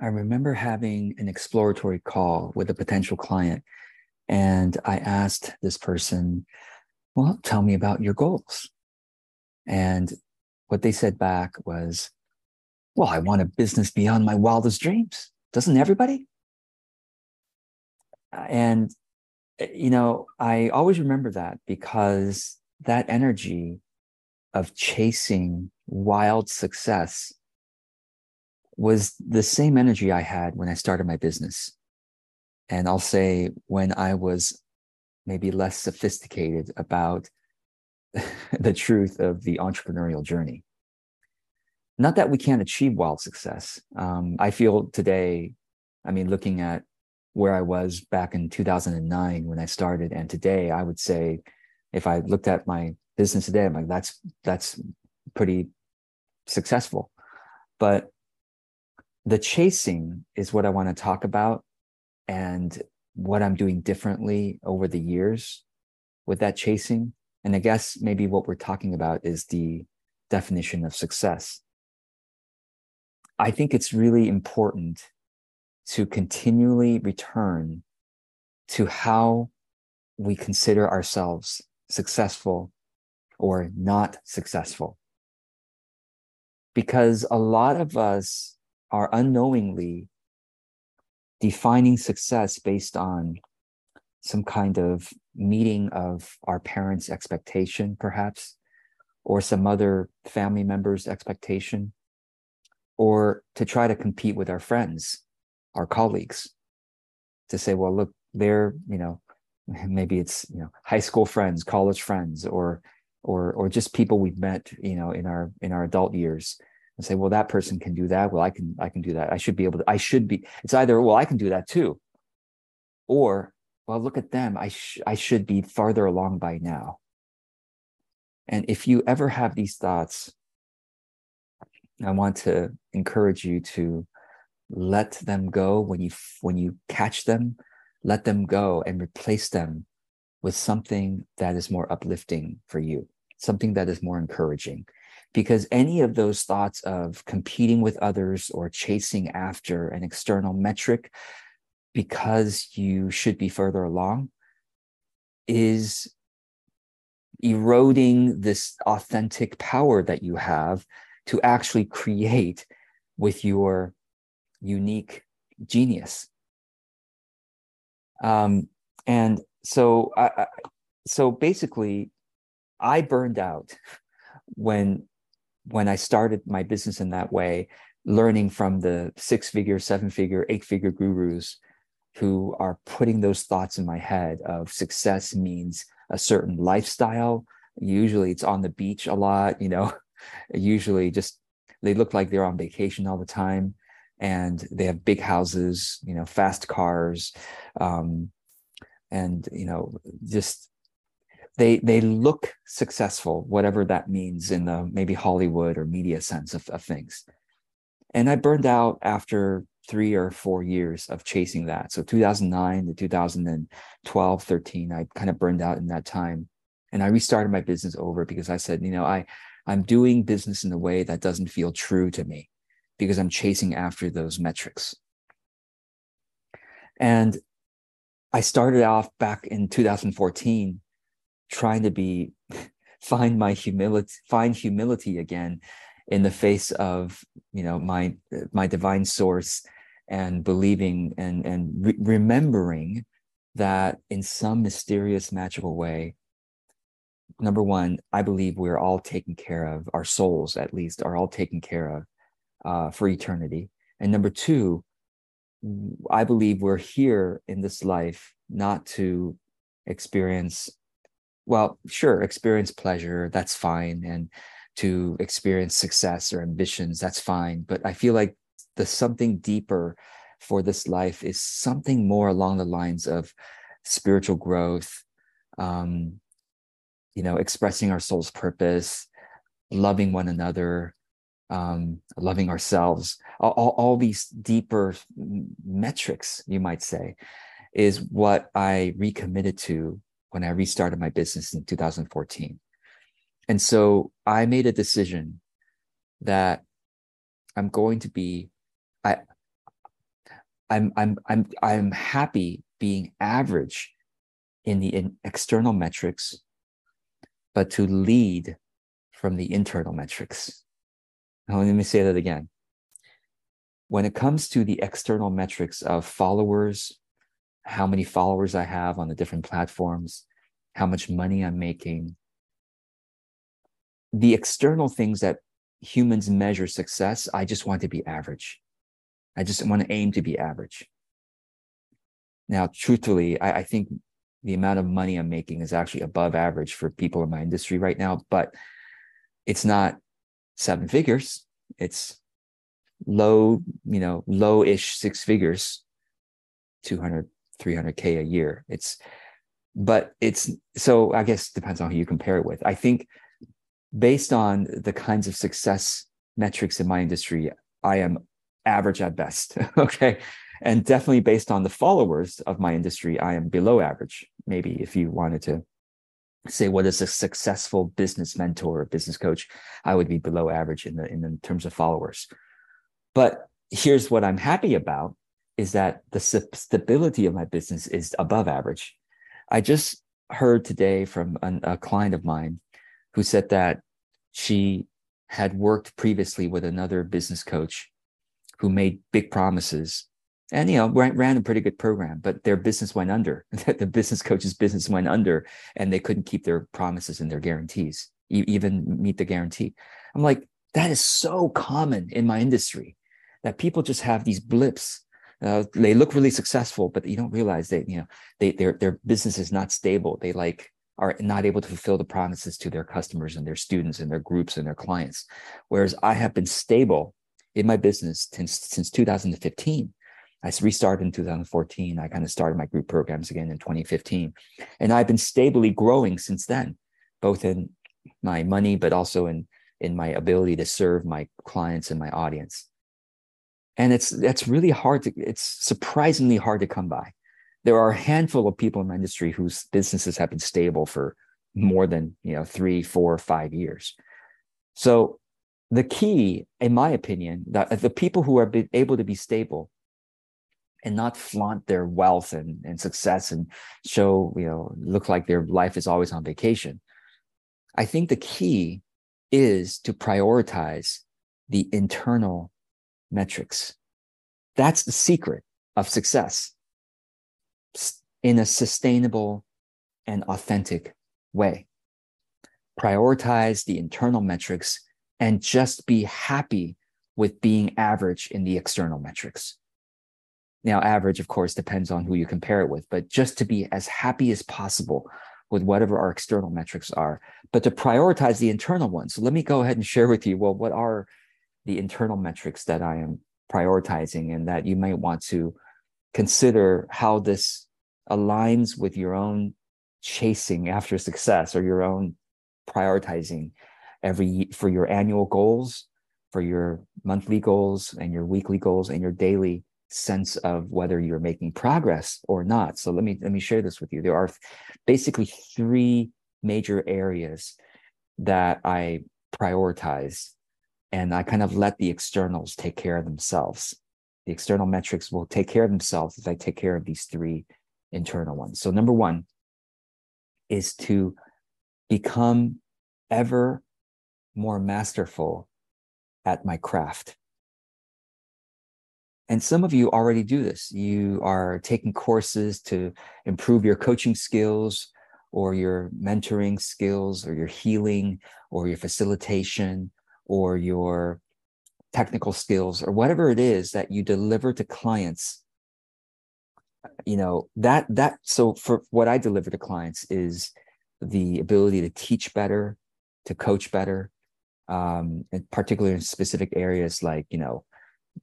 I remember having an exploratory call with a potential client. And I asked this person, Well, tell me about your goals. And what they said back was, Well, I want a business beyond my wildest dreams. Doesn't everybody? And, you know, I always remember that because that energy of chasing wild success was the same energy I had when I started my business. And I'll say when I was maybe less sophisticated about the truth of the entrepreneurial journey. Not that we can't achieve wild success. Um, I feel today, I mean, looking at where I was back in 2009 when I started, and today, I would say, if I looked at my business today, I'm like, that's that's pretty successful. But the chasing is what I want to talk about and what I'm doing differently over the years with that chasing. And I guess maybe what we're talking about is the definition of success. I think it's really important to continually return to how we consider ourselves successful or not successful. Because a lot of us are unknowingly defining success based on some kind of meeting of our parents' expectation, perhaps, or some other family member's expectation, or to try to compete with our friends, our colleagues, to say, well, look, they're, you know, maybe it's, you know, high school friends, college friends, or or or just people we've met, you know, in our in our adult years and say, well, that person can do that. Well, I can, I can do that. I should be able to, I should be, it's either, well, I can do that too. Or, well, look at them. I, sh- I should be farther along by now. And if you ever have these thoughts, I want to encourage you to let them go when you when you catch them, let them go and replace them with something that is more uplifting for you, something that is more encouraging, because any of those thoughts of competing with others or chasing after an external metric because you should be further along is eroding this authentic power that you have to actually create with your unique genius. Um, and so I, so basically i burned out when when I started my business in that way, learning from the six figure, seven figure, eight figure gurus who are putting those thoughts in my head of success means a certain lifestyle. Usually it's on the beach a lot, you know, usually just they look like they're on vacation all the time and they have big houses, you know, fast cars, um, and you know, just they they look successful, whatever that means in the maybe Hollywood or media sense of, of things. And I burned out after three or four years of chasing that. So 2009 to 2012, 13, I kind of burned out in that time. And I restarted my business over because I said, you know, I I'm doing business in a way that doesn't feel true to me because I'm chasing after those metrics. And I started off back in 2014 trying to be find my humility find humility again in the face of you know my my divine source and believing and and re- remembering that in some mysterious magical way number one i believe we're all taken care of our souls at least are all taken care of uh, for eternity. And number two i believe we're here in this life not to experience well, sure, experience pleasure, that's fine. And to experience success or ambitions, that's fine. But I feel like the something deeper for this life is something more along the lines of spiritual growth, um, you know, expressing our soul's purpose, loving one another, um, loving ourselves, all, all, all these deeper metrics, you might say, is what I recommitted to when I restarted my business in 2014. And so I made a decision that I'm going to be I I'm I'm I'm I'm happy being average in the in external metrics, but to lead from the internal metrics. Now, let me say that again. When it comes to the external metrics of followers, how many followers I have on the different platforms, how much money I'm making, the external things that humans measure success, I just want to be average. I just want to aim to be average. Now, truthfully, I, I think the amount of money I'm making is actually above average for people in my industry right now, but it's not seven figures. It's low, you know, low-ish six figures, 200, 300K a year. It's, but it's, so I guess depends on who you compare it with. I think based on the kinds of success metrics in my industry, I am average at best. okay. And definitely based on the followers of my industry, I am below average. Maybe if you wanted to say what is a successful business mentor or business coach, I would be below average in the in the terms of followers. But here's what I'm happy about is that the stability of my business is above average. I just heard today from an, a client of mine who said that she had worked previously with another business coach who made big promises and you know ran, ran a pretty good program but their business went under the business coach's business went under and they couldn't keep their promises and their guarantees even meet the guarantee i'm like that is so common in my industry that people just have these blips uh, they look really successful but you don't realize that you know they their their business is not stable they like are not able to fulfill the promises to their customers and their students and their groups and their clients whereas i have been stable in my business since since 2015 I restarted in 2014. I kind of started my group programs again in 2015. And I've been stably growing since then, both in my money, but also in, in my ability to serve my clients and my audience. And it's that's really hard to it's surprisingly hard to come by. There are a handful of people in my industry whose businesses have been stable for more than you know three, four, five years. So the key, in my opinion, that the people who are able to be stable and not flaunt their wealth and, and success and show, you know, look like their life is always on vacation. I think the key is to prioritize the internal metrics. That's the secret of success in a sustainable and authentic way. Prioritize the internal metrics and just be happy with being average in the external metrics. Now, average, of course, depends on who you compare it with, but just to be as happy as possible with whatever our external metrics are, but to prioritize the internal ones. So let me go ahead and share with you well, what are the internal metrics that I am prioritizing and that you might want to consider how this aligns with your own chasing after success or your own prioritizing every for your annual goals for your monthly goals and your weekly goals and your daily sense of whether you're making progress or not. So let me let me share this with you. There are basically three major areas that I prioritize and I kind of let the externals take care of themselves. The external metrics will take care of themselves if I take care of these three internal ones. So number 1 is to become ever more masterful at my craft. And some of you already do this. You are taking courses to improve your coaching skills or your mentoring skills or your healing or your facilitation or your technical skills or whatever it is that you deliver to clients you know that that so for what i deliver to clients is the ability to teach better to coach better um, and particularly in specific areas like you know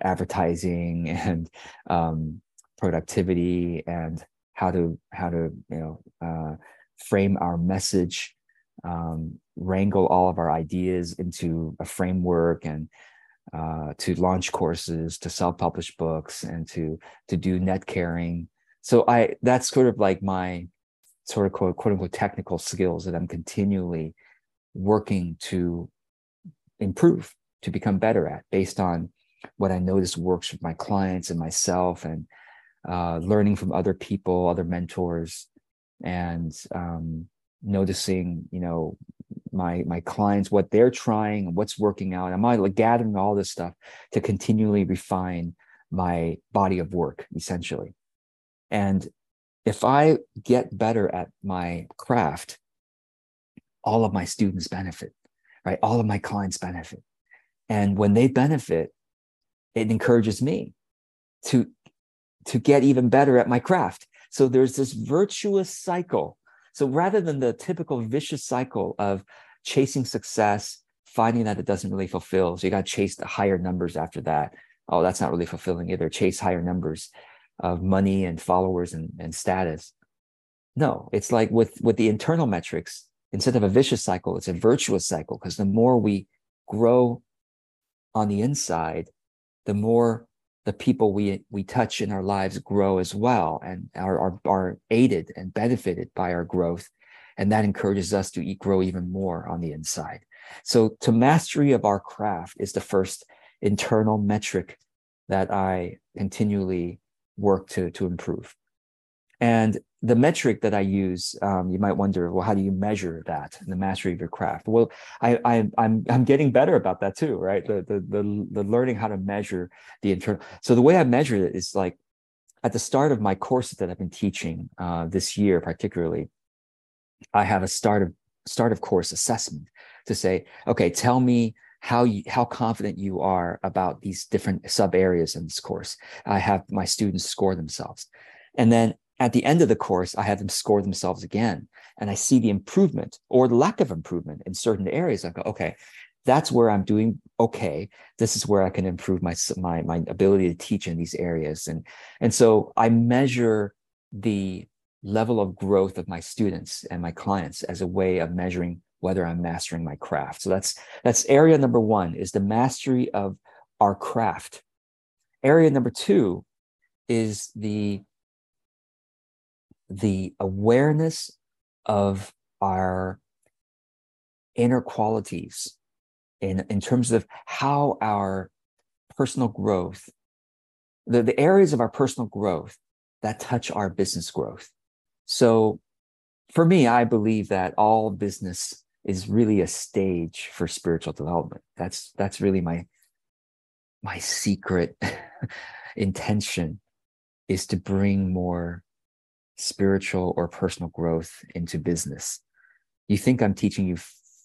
advertising and um, productivity and how to how to you know uh, frame our message um, wrangle all of our ideas into a framework and uh, to launch courses to self-publish books and to to do net caring. So i that's sort of like my sort of quote, quote unquote technical skills that i'm continually working to improve to become better at based on what I notice works with my clients and myself, and uh, learning from other people, other mentors, and um, noticing, you know, my my clients what they're trying and what's working out. am I'm like gathering all this stuff to continually refine my body of work, essentially. And if I get better at my craft, all of my students benefit, right? All of my clients benefit. And when they benefit, it encourages me to, to get even better at my craft. So there's this virtuous cycle. So rather than the typical vicious cycle of chasing success, finding that it doesn't really fulfill, so you got to chase the higher numbers after that. Oh, that's not really fulfilling either. Chase higher numbers of money and followers and, and status. No, it's like with, with the internal metrics, instead of a vicious cycle, it's a virtuous cycle because the more we grow on the inside, the more the people we we touch in our lives grow as well and are, are, are aided and benefited by our growth. And that encourages us to grow even more on the inside. So to mastery of our craft is the first internal metric that I continually work to to improve. And the metric that I use, um, you might wonder, well, how do you measure that the mastery of your craft? Well, I, I am I'm, I'm getting better about that too, right? The, the the the learning how to measure the internal. So the way I measure it is like at the start of my courses that I've been teaching uh, this year, particularly, I have a start of start of course assessment to say, okay, tell me how you how confident you are about these different sub areas in this course. I have my students score themselves. And then at the end of the course, I have them score themselves again. And I see the improvement or the lack of improvement in certain areas. I go, okay, that's where I'm doing okay. This is where I can improve my my my ability to teach in these areas. And and so I measure the level of growth of my students and my clients as a way of measuring whether I'm mastering my craft. So that's that's area number one is the mastery of our craft. Area number two is the the awareness of our inner qualities in, in terms of how our personal growth, the, the areas of our personal growth that touch our business growth. So for me, I believe that all business is really a stage for spiritual development. That's that's really my my secret intention is to bring more spiritual or personal growth into business. You think I'm teaching you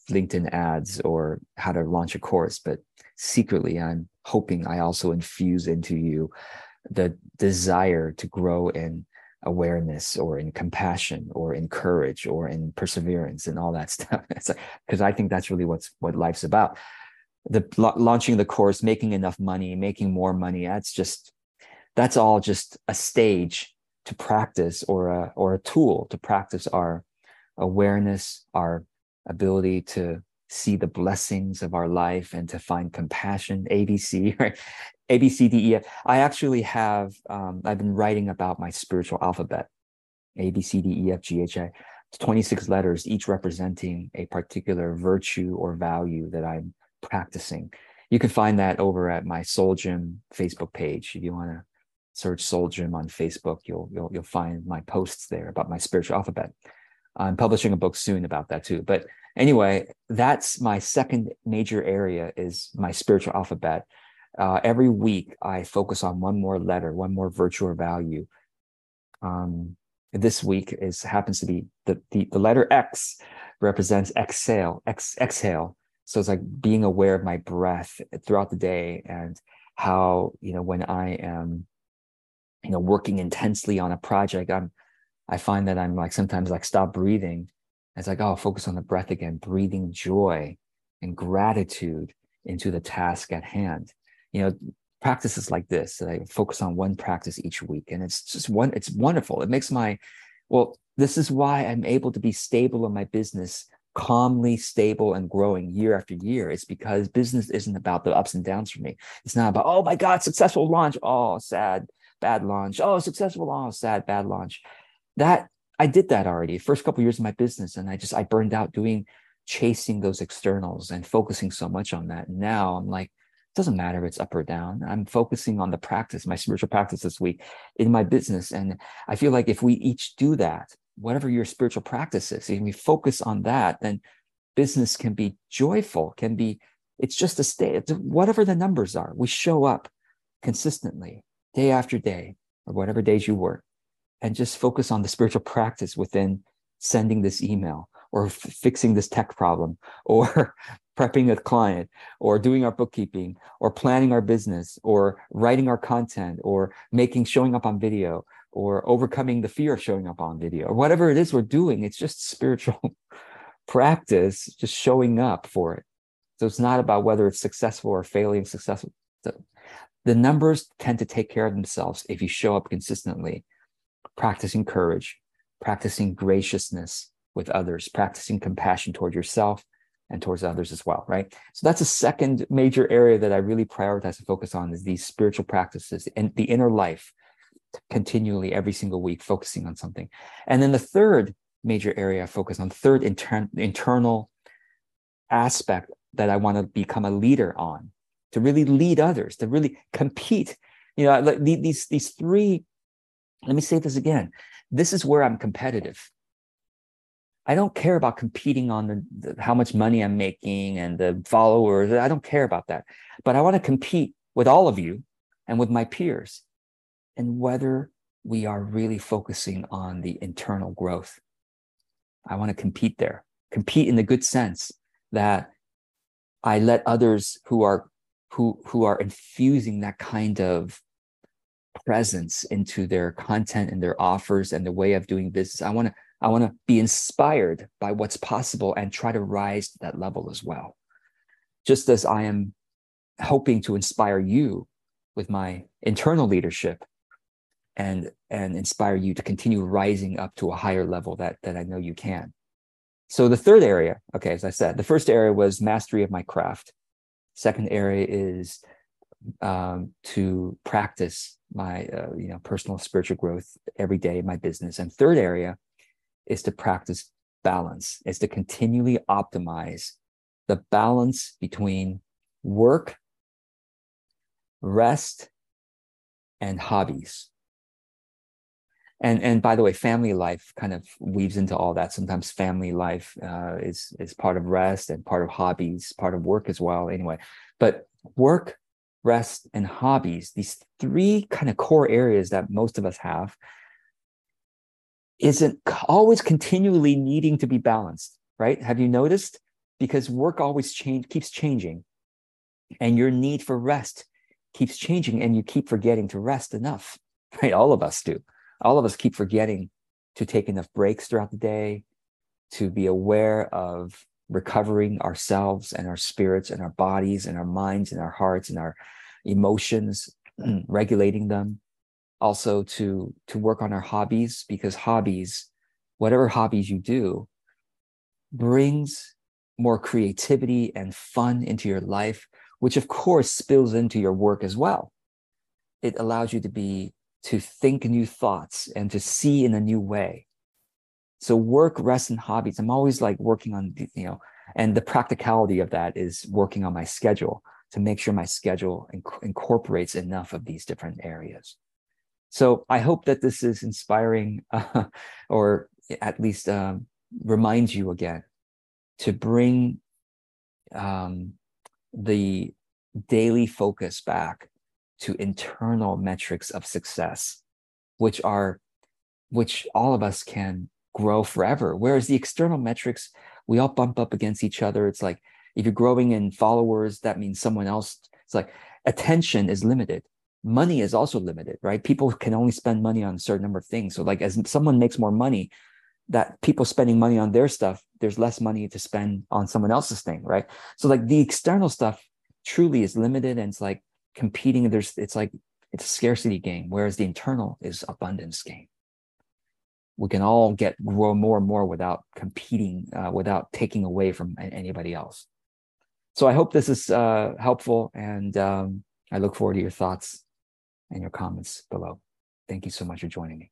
LinkedIn ads or how to launch a course, but secretly I'm hoping I also infuse into you the desire to grow in awareness or in compassion or in courage or in perseverance and all that stuff because i think that's really what's what life's about the launching the course making enough money making more money that's just that's all just a stage to practice or a or a tool to practice our awareness our ability to see the blessings of our life and to find compassion abc right ABCDEF. I actually have, um, I've been writing about my spiritual alphabet A, B, C, D, F, G, H, I. It's 26 letters, each representing a particular virtue or value that I'm practicing. You can find that over at my Soul Gym Facebook page. If you want to search Soul Gym on Facebook, you'll, you'll, you'll find my posts there about my spiritual alphabet. I'm publishing a book soon about that too. But anyway, that's my second major area is my spiritual alphabet uh, every week I focus on one more letter, one more virtue or value. Um, this week is happens to be the, the, the letter X represents exhale, ex, exhale. So it's like being aware of my breath throughout the day and how, you know, when I am, you know, working intensely on a project, I'm, I find that I'm like sometimes like stop breathing. It's like, oh, focus on the breath again, breathing joy and gratitude into the task at hand. You know practices like this that i focus on one practice each week and it's just one it's wonderful. It makes my well this is why i'm able to be stable in my business calmly stable and growing year after year. It's because business isn't about the ups and downs for me. It's not about oh my god successful launch. Oh sad bad launch oh successful oh sad bad launch that i did that already first couple of years of my business and i just i burned out doing chasing those externals and focusing so much on that now i'm like it doesn't matter if it's up or down. I'm focusing on the practice, my spiritual practice this week in my business. And I feel like if we each do that, whatever your spiritual practice is, if we focus on that, then business can be joyful, can be, it's just a state, whatever the numbers are, we show up consistently day after day or whatever days you work and just focus on the spiritual practice within sending this email or f- fixing this tech problem or prepping a client or doing our bookkeeping or planning our business or writing our content or making showing up on video or overcoming the fear of showing up on video or whatever it is we're doing it's just spiritual practice just showing up for it. So it's not about whether it's successful or failing successful the, numbers tend to take care of themselves if you show up consistently practicing courage practicing graciousness with others practicing compassion toward yourself and towards others as well, right? So that's a second major area that I really prioritize to focus on is these spiritual practices and the inner life continually every single week focusing on something. And then the third major area I focus on, third inter- internal aspect that I want to become a leader on, to really lead others, to really compete. You know, these these three. Let me say this again. This is where I'm competitive. I don't care about competing on the, the, how much money I'm making and the followers. I don't care about that. But I want to compete with all of you and with my peers and whether we are really focusing on the internal growth. I want to compete there, compete in the good sense that I let others who are who who are infusing that kind of presence into their content and their offers and the way of doing business. I want to I want to be inspired by what's possible and try to rise to that level as well. Just as I am hoping to inspire you with my internal leadership and and inspire you to continue rising up to a higher level that that I know you can. So the third area, okay, as I said, the first area was mastery of my craft. Second area is um, to practice my uh, you know personal spiritual growth every day in my business. And third area is to practice balance, is to continually optimize the balance between work, rest, and hobbies. And, and by the way, family life kind of weaves into all that. Sometimes family life uh, is, is part of rest and part of hobbies, part of work as well, anyway. But work, rest, and hobbies, these three kind of core areas that most of us have, isn't always continually needing to be balanced, right? Have you noticed? Because work always change keeps changing, and your need for rest keeps changing, and you keep forgetting to rest enough, right? All of us do. All of us keep forgetting to take enough breaks throughout the day, to be aware of recovering ourselves and our spirits and our bodies and our minds and our hearts and our emotions, regulating them. Also to to work on our hobbies because hobbies whatever hobbies you do brings more creativity and fun into your life which of course spills into your work as well. It allows you to be to think new thoughts and to see in a new way. So work rest and hobbies. I'm always like working on you know and the practicality of that is working on my schedule to make sure my schedule inc- incorporates enough of these different areas. So I hope that this is inspiring, uh, or at least um, reminds you again to bring um, the daily focus back to internal metrics of success, which are which all of us can grow forever. Whereas the external metrics, we all bump up against each other. It's like if you're growing in followers, that means someone else. It's like attention is limited money is also limited, right? People can only spend money on a certain number of things. So, like, as someone makes more money, that people spending money on their stuff, there's less money to spend on someone else's thing, right? So, like, the external stuff truly is limited, and it's like competing. There's, it's like it's a scarcity game, whereas the internal is abundance game. We can all get grow more and more without competing, uh, without taking away from anybody else. So, I hope this is uh, helpful, and um, I look forward to your thoughts and your comments below. Thank you so much for joining me.